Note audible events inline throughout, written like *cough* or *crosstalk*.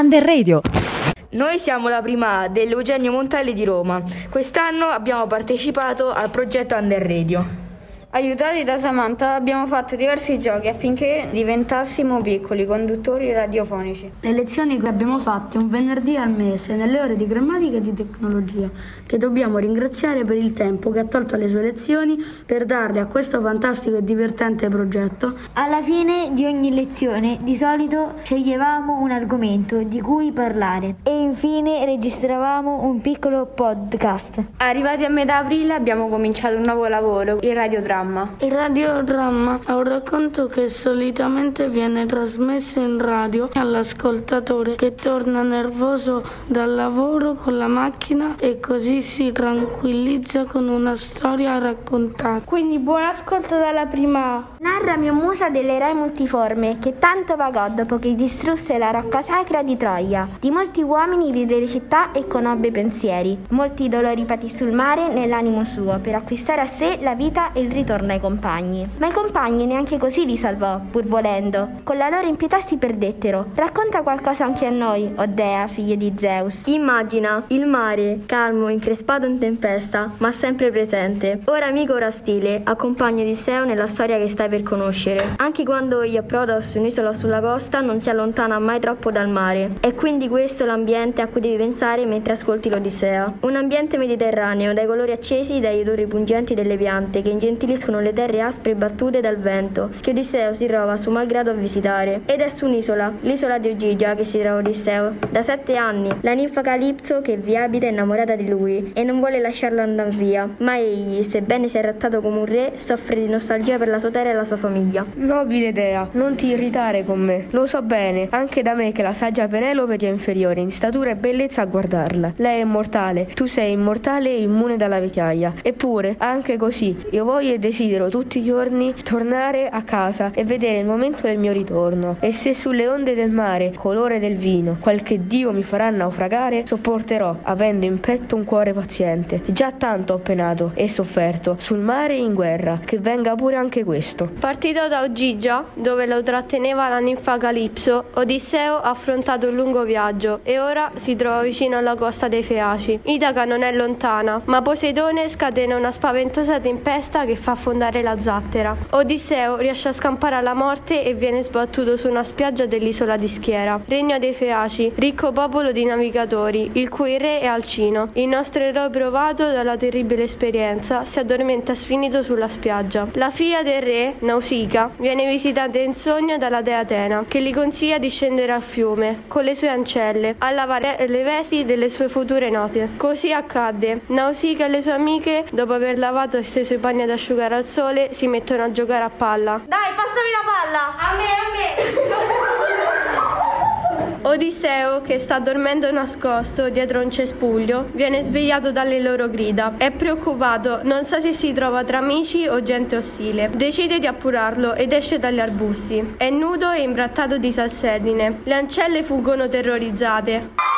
Under Radio. Noi siamo la prima dell'Eugenio Montale di Roma. Quest'anno abbiamo partecipato al progetto Under Radio. Aiutati da Samantha abbiamo fatto diversi giochi affinché diventassimo piccoli conduttori radiofonici. Le lezioni che abbiamo fatto un venerdì al mese nelle ore di grammatica e di tecnologia, che dobbiamo ringraziare per il tempo che ha tolto alle sue lezioni per darle a questo fantastico e divertente progetto. Alla fine di ogni lezione di solito sceglievamo un argomento di cui parlare e infine registravamo un piccolo podcast. Arrivati a metà aprile abbiamo cominciato un nuovo lavoro, il radiodramma radiodramma. Il radiodramma è un racconto che solitamente viene trasmesso in radio all'ascoltatore che torna nervoso dal lavoro con la macchina e così si tranquillizza con una storia raccontata. Quindi buon ascolto dalla prima. Narra mio musa dell'eroe multiforme che tanto vagò dopo che distrusse la rocca sacra di Troia. Di molti uomini vide le città e conobbe pensieri. Molti dolori patì sul mare nell'animo suo per acquistare a sé la vita e il ritorno ritorno ai compagni. Ma i compagni neanche così li salvò, pur volendo. Con la loro impietà si perdettero. Racconta qualcosa anche a noi, o Dea, figlio di Zeus. Immagina il mare, calmo, increspato in tempesta, ma sempre presente. Ora amico, ora stile, accompagna Odisseo nella storia che stai per conoscere. Anche quando egli approda su un'isola sulla costa, non si allontana mai troppo dal mare. È quindi questo l'ambiente a cui devi pensare mentre ascolti l'Odissea. Un ambiente mediterraneo, dai colori accesi, dagli odori pungenti delle piante, che ingentiliscono crescono le terre aspre battute dal vento, che Odisseo si trova su malgrado a visitare. Ed è su un'isola, l'isola di Ogigia, che si trova Odisseo. Da sette anni, la ninfa Calipso che vi abita è innamorata di lui e non vuole lasciarlo andare via. Ma egli, sebbene sia trattato come un re, soffre di nostalgia per la sua terra e la sua famiglia. Nobile idea, non ti irritare con me. Lo so bene, anche da me che la saggia Penelope ti è inferiore in statura e bellezza a guardarla. Lei è immortale, tu sei immortale e immune dalla vecchiaia. Eppure, anche così, io voglio e desidero tutti i giorni tornare a casa e vedere il momento del mio ritorno. E se sulle onde del mare, colore del vino, qualche dio mi farà naufragare, sopporterò, avendo in petto un cuore paziente. Già tanto ho penato e sofferto sul mare e in guerra, che venga pure anche questo. Partito da Ogigia, dove lo tratteneva la ninfa Calipso, Odisseo ha affrontato un lungo viaggio e ora si trova vicino alla costa dei Feaci. Itaca non è lontana, ma Poseidone scatena una spaventosa tempesta che fa affondare la zattera. Odisseo riesce a scampare alla morte e viene sbattuto su una spiaggia dell'isola di Schiera. Regno dei Feaci, ricco popolo di navigatori, il cui re è Alcino. Il nostro eroe provato dalla terribile esperienza si addormenta sfinito sulla spiaggia. La figlia del re, Nausicaa, viene visitata in sogno dalla dea Atena, che gli consiglia di scendere al fiume con le sue ancelle a lavare le vesi delle sue future note. Così accadde. Nausicaa e le sue amiche, dopo aver lavato e steso i panni ad asciugare giocare al sole si mettono a giocare a palla. Dai, passami la palla! A me, a me! *laughs* Odisseo, che sta dormendo nascosto dietro un cespuglio, viene svegliato dalle loro grida. È preoccupato, non sa se si trova tra amici o gente ostile. Decide di appurarlo ed esce dagli arbusti. È nudo e imbrattato di salsedine. Le ancelle fuggono terrorizzate.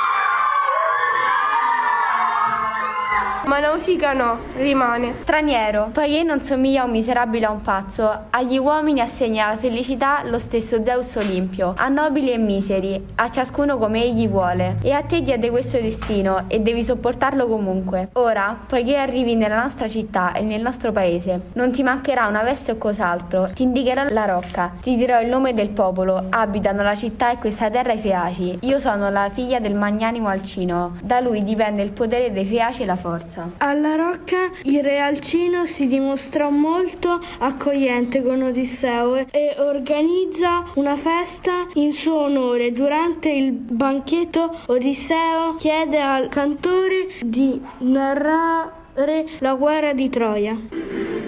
Ma Nausicaa no, rimane. Straniero, poiché non somiglia un miserabile a un pazzo, agli uomini assegna la felicità lo stesso Zeus Olimpio, a nobili e miseri, a ciascuno come egli vuole. E a te diede questo destino e devi sopportarlo comunque. Ora, poiché arrivi nella nostra città e nel nostro paese, non ti mancherà una veste o cos'altro, ti indicherò la rocca, ti dirò il nome del popolo, abitano la città e questa terra i Feaci. Io sono la figlia del magnanimo Alcino, da lui dipende il potere dei Feaci e la forza forza. Alla Rocca il re Alcino si dimostrò molto accogliente con Odisseo e organizza una festa in suo onore. Durante il banchetto Odisseo chiede al cantore di narrare la guerra di Troia.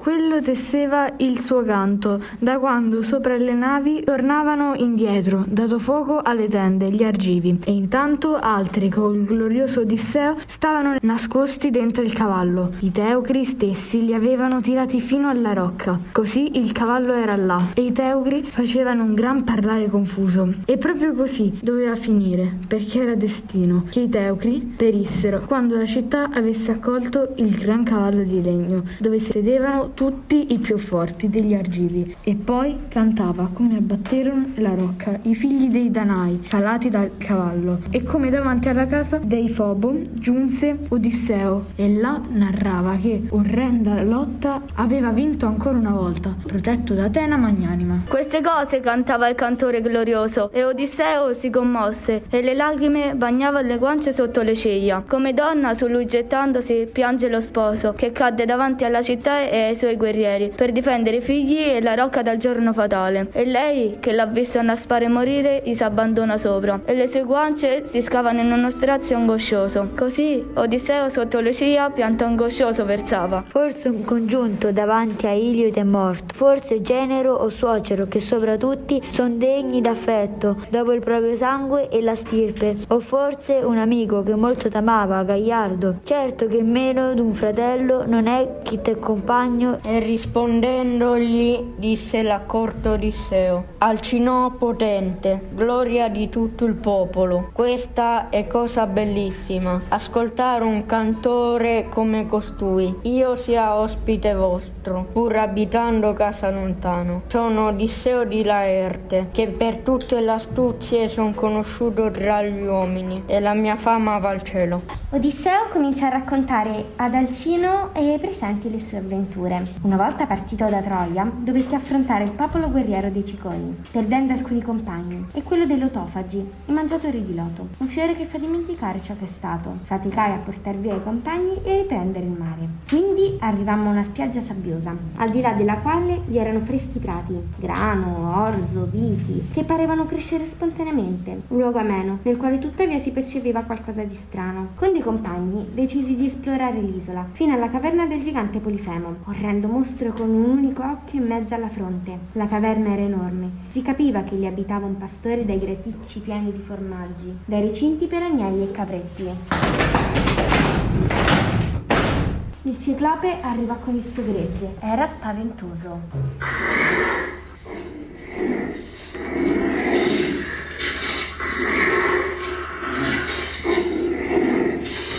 Quello tesseva il suo canto, da quando sopra le navi tornavano indietro, dato fuoco alle tende, gli argivi, e intanto altri col glorioso Odisseo stavano nascosti dentro il cavallo. I teucri stessi li avevano tirati fino alla rocca, così il cavallo era là, e i teucri facevano un gran parlare confuso. E proprio così doveva finire, perché era destino che i teucri perissero quando la città avesse accolto il gran cavallo di legno, dove sedevano tutti i più forti degli argivi. E poi cantava come abbatterono la rocca i figli dei Danai, calati dal cavallo, e come davanti alla casa dei Fobo giunse Odisseo, e là narrava che orrenda lotta aveva vinto ancora una volta, protetto da Atena magnanima. Queste cose cantava il cantore glorioso, e Odisseo si commosse, e le lacrime bagnavano le guance sotto le ciglia. Come donna su lui gettandosi piange lo sposo, che cadde davanti alla città e suoi guerrieri, per difendere i figli e la rocca dal giorno fatale. E lei, che l'ha visto annaspare e morire, gli s'abbandona sopra, e le sue guance si scavano in uno strazio angoscioso. Così Odisseo sotto le ciglia pianto angoscioso versava. Forse un congiunto davanti a Iliad è morto, forse genero o suocero che sopra tutti son degni d'affetto, dopo il proprio sangue e la stirpe, o forse un amico che molto t'amava, gagliardo. Certo che meno d'un fratello non è chi te compagno. E rispondendogli disse l'accorto Odisseo, Alcinò potente, gloria di tutto il popolo. Questa è cosa bellissima, ascoltare un cantore come costui. Io sia ospite vostro, pur abitando casa lontano. Sono Odisseo di Laerte, che per tutte le astuzie son conosciuto tra gli uomini, e la mia fama va al cielo. Odisseo comincia a raccontare ad Alcino e ai presenti le sue avventure. Una volta partito da Troia, dovette affrontare il popolo guerriero dei Ciconi, perdendo alcuni compagni, e quello dei Lotofagi, i mangiatori di loto, un fiore che fa dimenticare ciò che è stato. Faticai a portar via i compagni e riprendere il mare. Quindi arrivammo a una spiaggia sabbiosa, al di là della quale vi erano freschi prati, grano, orzo, viti, che parevano crescere spontaneamente, un luogo ameno, nel quale tuttavia si percepiva qualcosa di strano. Con dei compagni decisi di esplorare l'isola, fino alla caverna del gigante Polifemo, orrendo mostro con un unico occhio in mezzo alla fronte. La caverna era enorme, si capiva che lì abitava un pastore dai graticci pieni di formaggi, dai recinti per agnelli e capretti. Il ciclope arrivò con il suo gregge. Era spaventoso.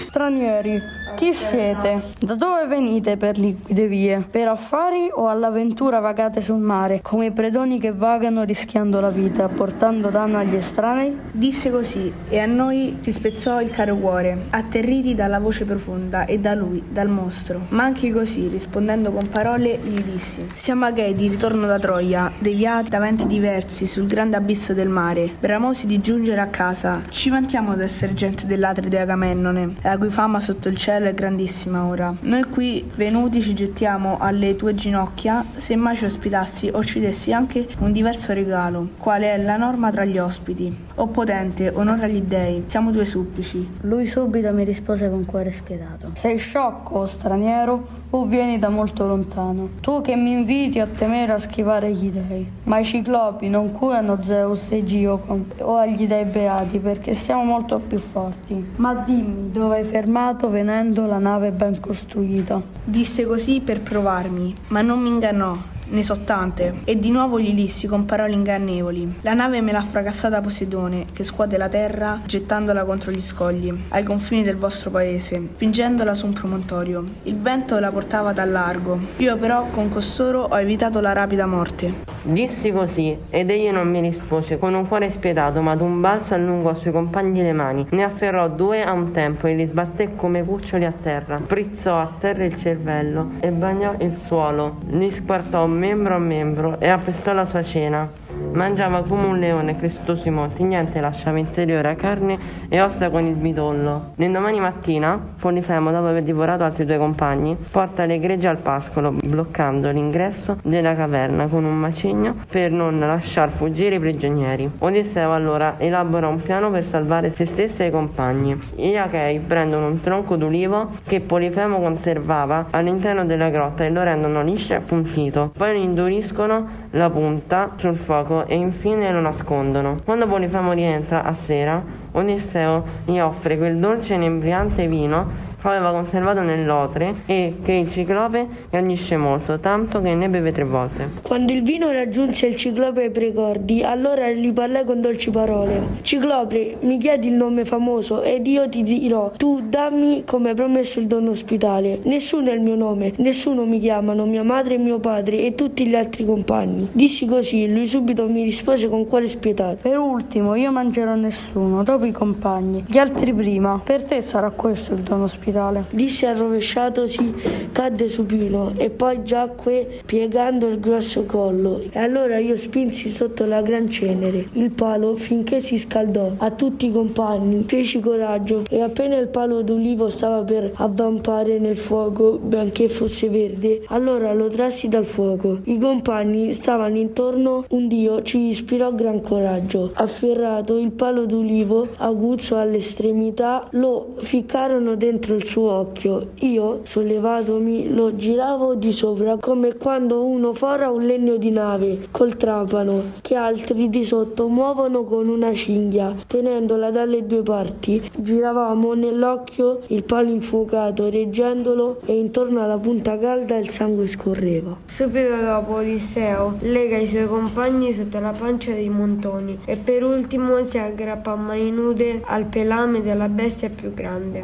Stranieri, chi siete? Da dove venite per liquide vie? Per affari o all'avventura vagate sul mare, come i predoni che vagano rischiando la vita, portando danno agli estranei? Disse così, e a noi si spezzò il caro cuore, atterriti dalla voce profonda e da lui, dal mostro. Ma anche così, rispondendo con parole, gli dissi: Siamo aghi di ritorno da Troia, deviati da venti diversi sul grande abisso del mare, bramosi di giungere a casa. Ci vantiamo d'essere gente dell'Atride Agamennone, la cui fama sotto il cielo è grandissima ora. Noi qui venuti ci gettiamo alle tue ginocchia, se mai ci ospitassi o ci dessi anche un diverso regalo, quale è la norma tra gli ospiti. O potente, onora gli dei, siamo tuoi supplici. Lui subito mi rispose con cuore spietato. Sei sciocco, straniero, o vieni da molto lontano? Tu che mi inviti a temere a schivare gli dei. Ma i ciclopi non curano Zeus e Gioco o agli dei beati perché siamo molto più forti. Ma dimmi dove hai fermato venendo la nave ben costruita. Disse così per provarmi, ma non mi ingannò. Ne so tante. E di nuovo gli dissi con parole ingannevoli. La nave me l'ha fracassata Poseidone, che scuote la terra gettandola contro gli scogli, ai confini del vostro paese, spingendola su un promontorio. Il vento la portava dal largo. Io però con costoro ho evitato la rapida morte. Dissi così, ed egli non mi rispose, con un cuore spietato, ma d'un balzo allungò ai suoi compagni le mani. Ne afferrò due a un tempo e li sbatté come cuccioli a terra. Sprizzò a terra il cervello e bagnò il suolo. Li squartò membro a membro e appestò la sua cena. Mangiava come un leone cresciuto sui monti, niente lasciava interiore a carne e ossa con il midollo. L'indomani mattina, Polifemo, dopo aver divorato altri due compagni, porta le gregge al pascolo, bloccando l'ingresso della caverna con un macigno per non lasciar fuggire i prigionieri. Odisseo allora elabora un piano per salvare se stesso e i compagni. Gli Achei prendono un tronco d'ulivo che Polifemo conservava all'interno della grotta e lo rendono liscio e appuntito. Poi lo induriscono la punta sul fuoco e infine lo nascondono. Quando Polifemo rientra a sera, Odisseo gli offre quel dolce e inebriante vino aveva conservato nell'otre e che il ciclope gradisce molto, tanto che ne beve tre volte. Quando il vino raggiunse il ciclope ai precordi, allora gli parlai con dolci parole. Ciclope, mi chiedi il nome famoso ed io ti dirò, tu dammi come promesso il dono ospitale. Nessuno è il mio nome, nessuno mi chiamano, mia madre e mio padre e tutti gli altri compagni. Dissi così e lui subito mi rispose con cuore spietato. Per ultimo, io mangerò nessuno, dopo i compagni, gli altri prima. Per te sarà questo il dono ospitale. Disse arrovesciatosi, cadde supino e poi giacque piegando il grosso collo. E allora io spinsi sotto la gran cenere il palo finché si scaldò. A tutti i compagni feci coraggio e appena il palo d'ulivo stava per avvampare nel fuoco, benché fosse verde, allora lo trassi dal fuoco. I compagni stavano intorno, un dio ci ispirò gran coraggio. Afferrato il palo d'ulivo, aguzzo all'estremità, lo ficcarono dentro il suo occhio. Io, sollevatomi, lo giravo di sopra come quando uno fora un legno di nave col trapano, che altri di sotto muovono con una cinghia, tenendola dalle due parti. Giravamo nell'occhio il palo infuocato, reggendolo e intorno alla punta calda il sangue scorreva. Subito dopo Odisseo lega i suoi compagni sotto la pancia dei montoni e per ultimo si aggrappa a mani nude al pelame della bestia più grande.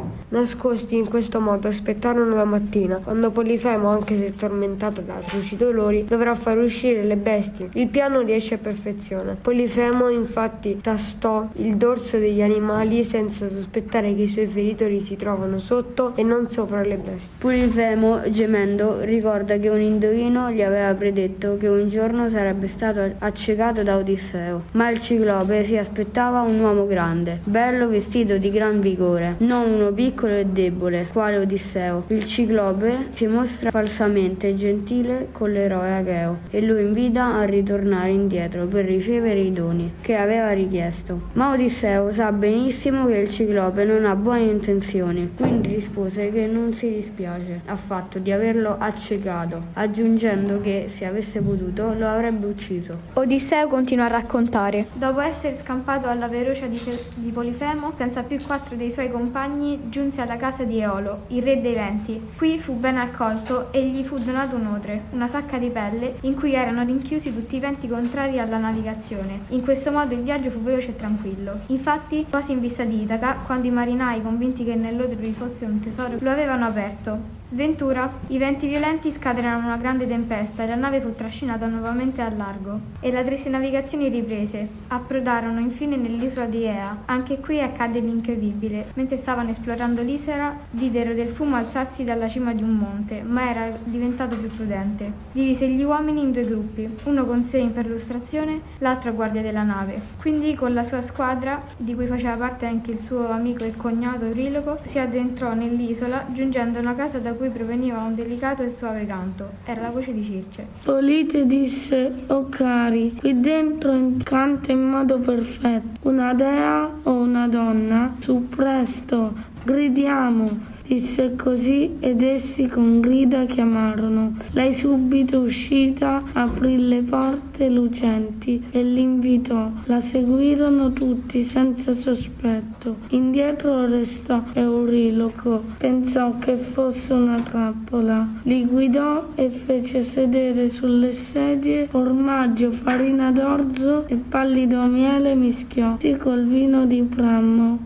Nascosti in questo modo aspettarono la mattina, quando Polifemo, anche se tormentato da atroci dolori, dovrà far uscire le bestie. Il piano riesce a perfezione. Polifemo infatti tastò il dorso degli animali senza sospettare che i suoi feritori si trovano sotto e non sopra le bestie. Polifemo, gemendo, ricorda che un indovino gli aveva predetto che un giorno sarebbe stato accecato da Odisseo, ma il ciclope si aspettava un uomo grande, bello vestito di gran vigore, non uno piccolo e debole, quale Odisseo. Il ciclope si mostra falsamente gentile con l'eroe Acheo e lo invita a ritornare indietro per ricevere i doni che aveva richiesto. Ma Odisseo sa benissimo che il ciclope non ha buone intenzioni, quindi rispose che non si dispiace affatto di averlo accecato, aggiungendo che se avesse potuto lo avrebbe ucciso. Odisseo continua a raccontare. Dopo essere scampato alla ferocia di, Fe- di Polifemo, senza più quattro dei suoi compagni giunse alla casa di Eolo, il re dei venti. Qui fu ben accolto e gli fu donato un otre, una sacca di pelle, in cui erano rinchiusi tutti i venti contrari alla navigazione. In questo modo il viaggio fu veloce e tranquillo. Infatti, quasi in vista di Itaca, quando i marinai, convinti che nell'otre vi fosse un tesoro, lo avevano aperto. Sventura, i venti violenti scatenarono una grande tempesta e la nave fu trascinata nuovamente al largo. E la triste navigazione riprese. Approdarono infine nell'isola di Ea. Anche qui accadde l'incredibile. Mentre stavano esplorando l'isola, videro del fumo alzarsi dalla cima di un monte, ma era diventato più prudente. Divise gli uomini in due gruppi, uno con sé in perlustrazione, l'altro a guardia della nave. Quindi con la sua squadra, di cui faceva parte anche il suo amico e cognato Riloco, si addentrò nell'isola, giungendo a una casa da cui proveniva un delicato e suave canto. Era la voce di Circe. Polite disse, oh cari, qui dentro canta in modo perfetto. Una dea o una donna? Su presto, gridiamo. Disse così ed essi con grida chiamarono. Lei subito uscita aprì le porte lucenti e l'invitò. La seguirono tutti senza sospetto. Indietro restò Euriloco. Pensò che fosse una trappola. Li guidò e fece sedere sulle sedie formaggio, farina d'orzo e pallido miele mischiò. Sì col vino di Prammo,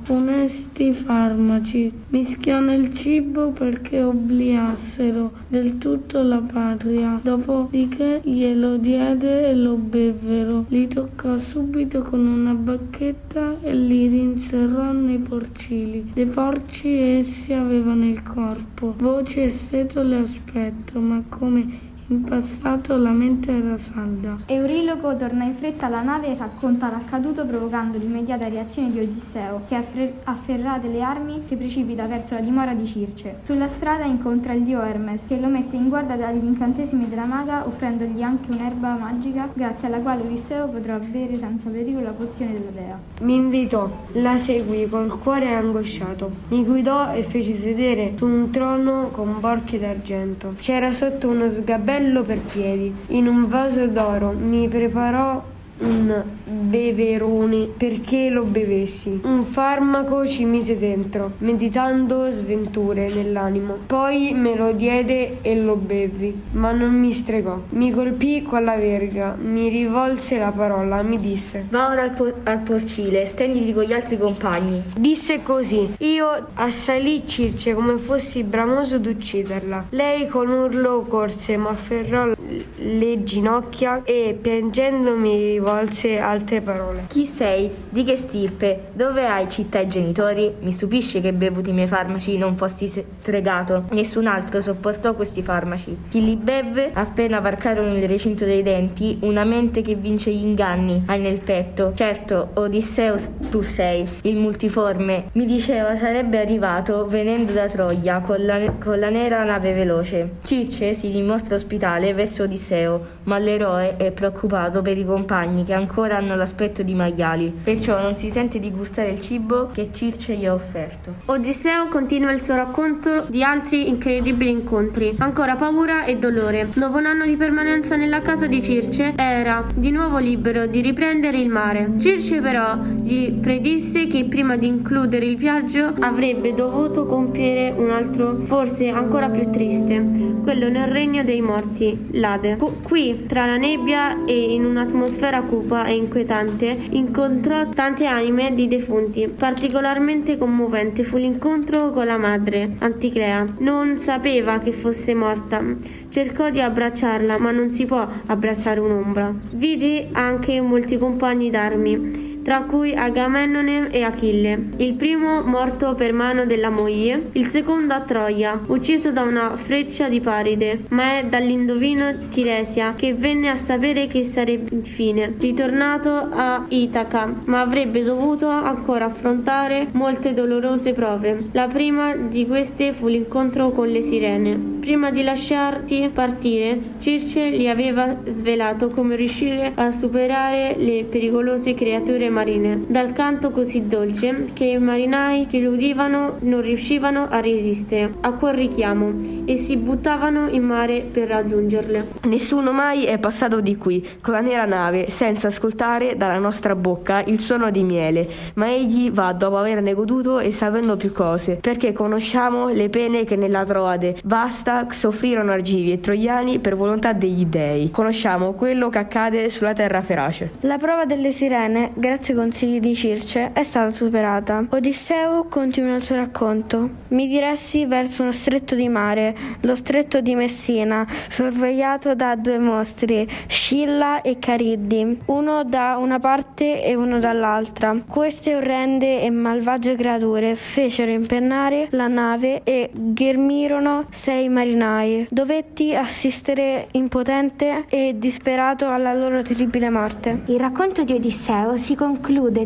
funesti farmaci. Mischiò nel cibo perché obliassero del tutto la patria. Dopodiché glielo diede e lo bevvero. Li toccò subito con una bacchetta e li rinserrò nei porcili. Dei porci essi avevano il corpo, voce e setole aspetto, ma come in passato la mente era salda. Euriloco torna in fretta alla nave e racconta l'accaduto provocando l'immediata reazione di Odisseo, che afferrate le armi si precipita verso la dimora di Circe. Sulla strada incontra il dio Hermes, che lo mette in guardia dagli incantesimi della maga, offrendogli anche un'erba magica, grazie alla quale Odisseo potrà bere senza pericolo la pozione della dea. Mi invitò, la seguì col cuore angosciato. Mi guidò e fece sedere su un trono con borchie d'argento. C'era sotto uno sgabello per piedi. In un vaso d'oro mi preparò un beverone perché lo bevessi. Un farmaco ci mise dentro, meditando sventure nell'animo. Poi me lo diede e lo bevi, ma non mi stregò. Mi colpì con la verga, mi rivolse la parola, mi disse: Va ora al, po- al porcile, stenditi con gli altri compagni. Disse così. Io assalì Circe come fossi bramoso d'ucciderla. Lei con urlo corse, ma afferrò le ginocchia e piangendo mi rivolse altre parole. Chi sei? Di che stirpe? Dove hai città e genitori? Mi stupisce che bevuti i miei farmaci non fossi stregato. Nessun altro sopportò questi farmaci. Chi li beve, appena varcarono il recinto dei denti, una mente che vince gli inganni hai nel petto. Certo, Odisseo tu sei, il multiforme. Mi diceva sarebbe arrivato venendo da Troia con la, con la nera nave veloce. Circe si dimostra ospitale verso Odisseo, ma l'eroe è preoccupato per i compagni che ancora hanno l'aspetto di maiali, perciò non si sente di gustare il cibo che Circe gli ha offerto. Odisseo continua il suo racconto di altri incredibili incontri. Ancora paura e dolore. Dopo un anno di permanenza nella casa di Circe, era di nuovo libero di riprendere il mare. Circe però gli predisse che prima di includere il viaggio avrebbe dovuto compiere un altro, forse ancora più triste, quello nel regno dei morti, l'Ade. Qui, tra la nebbia e in un'atmosfera cupa e inquietante, incontrò tante anime di defunti. Particolarmente commovente fu l'incontro con la madre, Anticlea. Non sapeva che fosse morta. Cercò di abbracciarla, ma non si può abbracciare un'ombra. Vide anche molti compagni d'armi tra cui Agamennone e Achille. Il primo morto per mano della moglie, il secondo a Troia, ucciso da una freccia di Paride, ma è dall'indovino Tiresia che venne a sapere che sarebbe infine ritornato a Itaca, ma avrebbe dovuto ancora affrontare molte dolorose prove. La prima di queste fu l'incontro con le sirene. Prima di lasciarti partire, Circe gli aveva svelato come riuscire a superare le pericolose creature marine, dal canto così dolce che i marinai che lo udivano non riuscivano a resistere a quel richiamo e si buttavano in mare per raggiungerle. Nessuno mai è passato di qui con la nera nave senza ascoltare dalla nostra bocca il suono di miele, ma egli va dopo averne goduto e sapendo più cose, perché conosciamo le pene che nella Troade vasta soffrirono argivi e troiani per volontà degli dei. Conosciamo quello che accade sulla terra ferace. La prova delle sirene, grazie ai consigli di Circe, è stata superata. Odisseo continua il suo racconto. Mi diressi verso uno stretto di mare, lo stretto di Messina, sorvegliato da due mostri, Scilla e Cariddi, uno da una parte e uno dall'altra. Queste orrende e malvagie creature fecero impennare la nave e ghermirono sei marinai. Dovetti assistere impotente e disperato alla loro terribile morte. Il racconto di Odisseo si conclude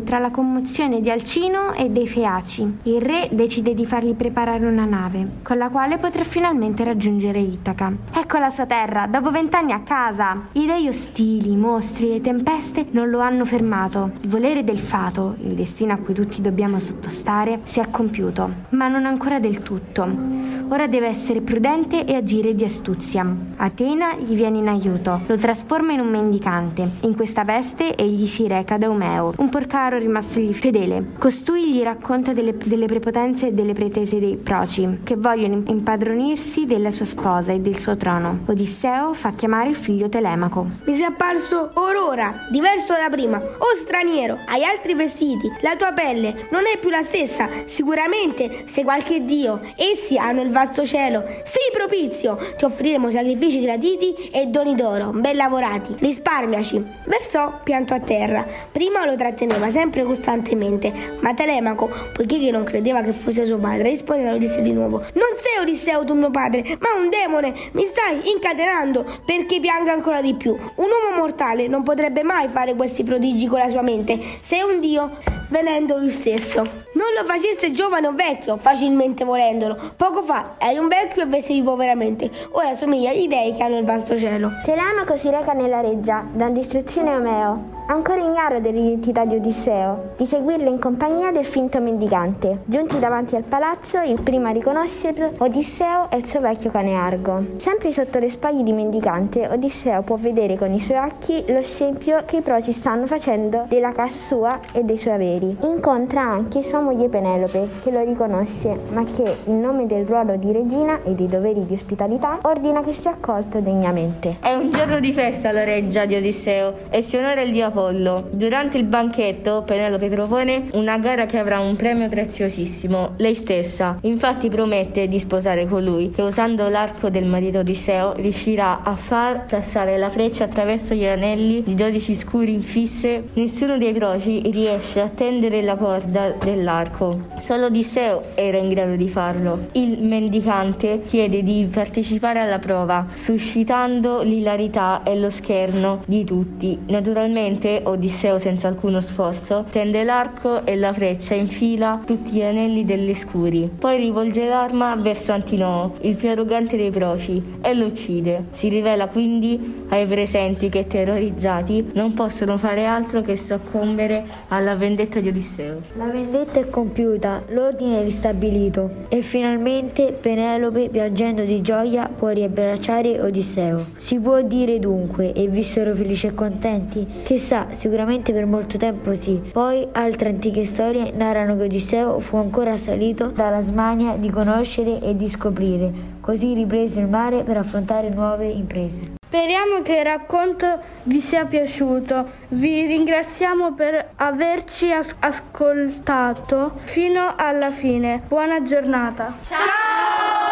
tra la commozione di Alcino e dei Feaci. Il re decide di fargli preparare una nave, con la quale potrà finalmente raggiungere Itaca. Ecco la sua terra, dopo vent'anni a casa. I dei ostili, i mostri, le tempeste non lo hanno fermato. Il volere del fato, il destino a cui tutti dobbiamo sottostare, si è compiuto, ma non ancora del tutto. Ora deve essere prudente e agire di astuzia. Atena gli viene in aiuto, lo trasforma in un mendicante. In questa veste egli si reca da Omeo, un porcaro rimastogli fedele. Costui gli racconta delle, delle prepotenze e delle pretese dei proci, che vogliono impadronirsi della sua sposa e del suo trono. Odisseo fa chiamare il figlio Telemaco. Mi sei apparso orora, diverso da prima. Oh straniero, hai altri vestiti, la tua pelle non è più la stessa. Sicuramente sei qualche dio. Essi hanno il vasto cielo. Sii propizio, ti offriremo sacrifici graditi e doni d'oro, ben lavorati. Risparmiaci. Versò pianto a terra. Prima lo tratteneva sempre costantemente, ma Telemaco, poiché che non credeva che fosse suo padre, rispondeva a Odisseo di nuovo: Non sei Odisseo tu mio padre, ma un demone. Mi stai incatenando perché pianga ancora di più. Un uomo mortale non potrebbe mai fare questi prodigi con la sua mente. Sei un dio, venendo lui stesso. Non lo facesse giovane o vecchio, facilmente volendolo. Poco fa eri un vecchio e vestivi poveramente. Ora somiglia agli dei che hanno il vasto cielo. Telemaco si reca nella reggia, dando istruzione a Omeo. Ancora ignaro dell'identità di Odisseo, di seguirlo in compagnia del finto mendicante. Giunti davanti al palazzo, il primo a riconoscerlo, Odisseo è il suo vecchio cane Argo. Sempre sotto le spaglie di mendicante, Odisseo può vedere con i suoi occhi lo scempio che i proci stanno facendo della casa sua e dei suoi averi. Incontra anche sua moglie Penelope, che lo riconosce, ma che, in nome del ruolo di regina e dei doveri di ospitalità, ordina che sia accolto degnamente. È un giorno di festa alla reggia di Odisseo e si onora il dio Apollo. Durante il banchetto, Penelope propone una gara che avrà un premio preziosissimo, lei stessa. Infatti promette di sposare colui che usando l'arco del marito Odisseo riuscirà a far passare la freccia attraverso gli anelli di dodici scuri infisse. Nessuno dei proci riesce a tendere la corda dell'arco. Solo Odisseo era in grado di farlo. Il mendicante chiede di partecipare alla prova, suscitando l'ilarità e lo scherno di tutti. Naturalmente Odisseo senza alcuno sforzo tende l'arco e la freccia infila tutti gli anelli delle scuri. Poi rivolge l'arma verso Antinoo, il più arrogante dei proci, e lo uccide. Si rivela quindi ai presenti che terrorizzati non possono fare altro che soccombere alla vendetta di Odisseo. La vendetta è compiuta, l'ordine è ristabilito e finalmente Penelope, piangendo di gioia, può riabbracciare Odisseo. Si può dire dunque, e vissero felici e contenti? Che sa, sicuramente per molto tempo sì. Poi altre antiche storie narrano che Odisseo fu ancora assalito dalla smania di conoscere e di scoprire, così riprese il mare per affrontare nuove imprese. Speriamo che il racconto vi sia piaciuto. Vi ringraziamo per averci as- ascoltato fino alla fine. Buona giornata. Ciao!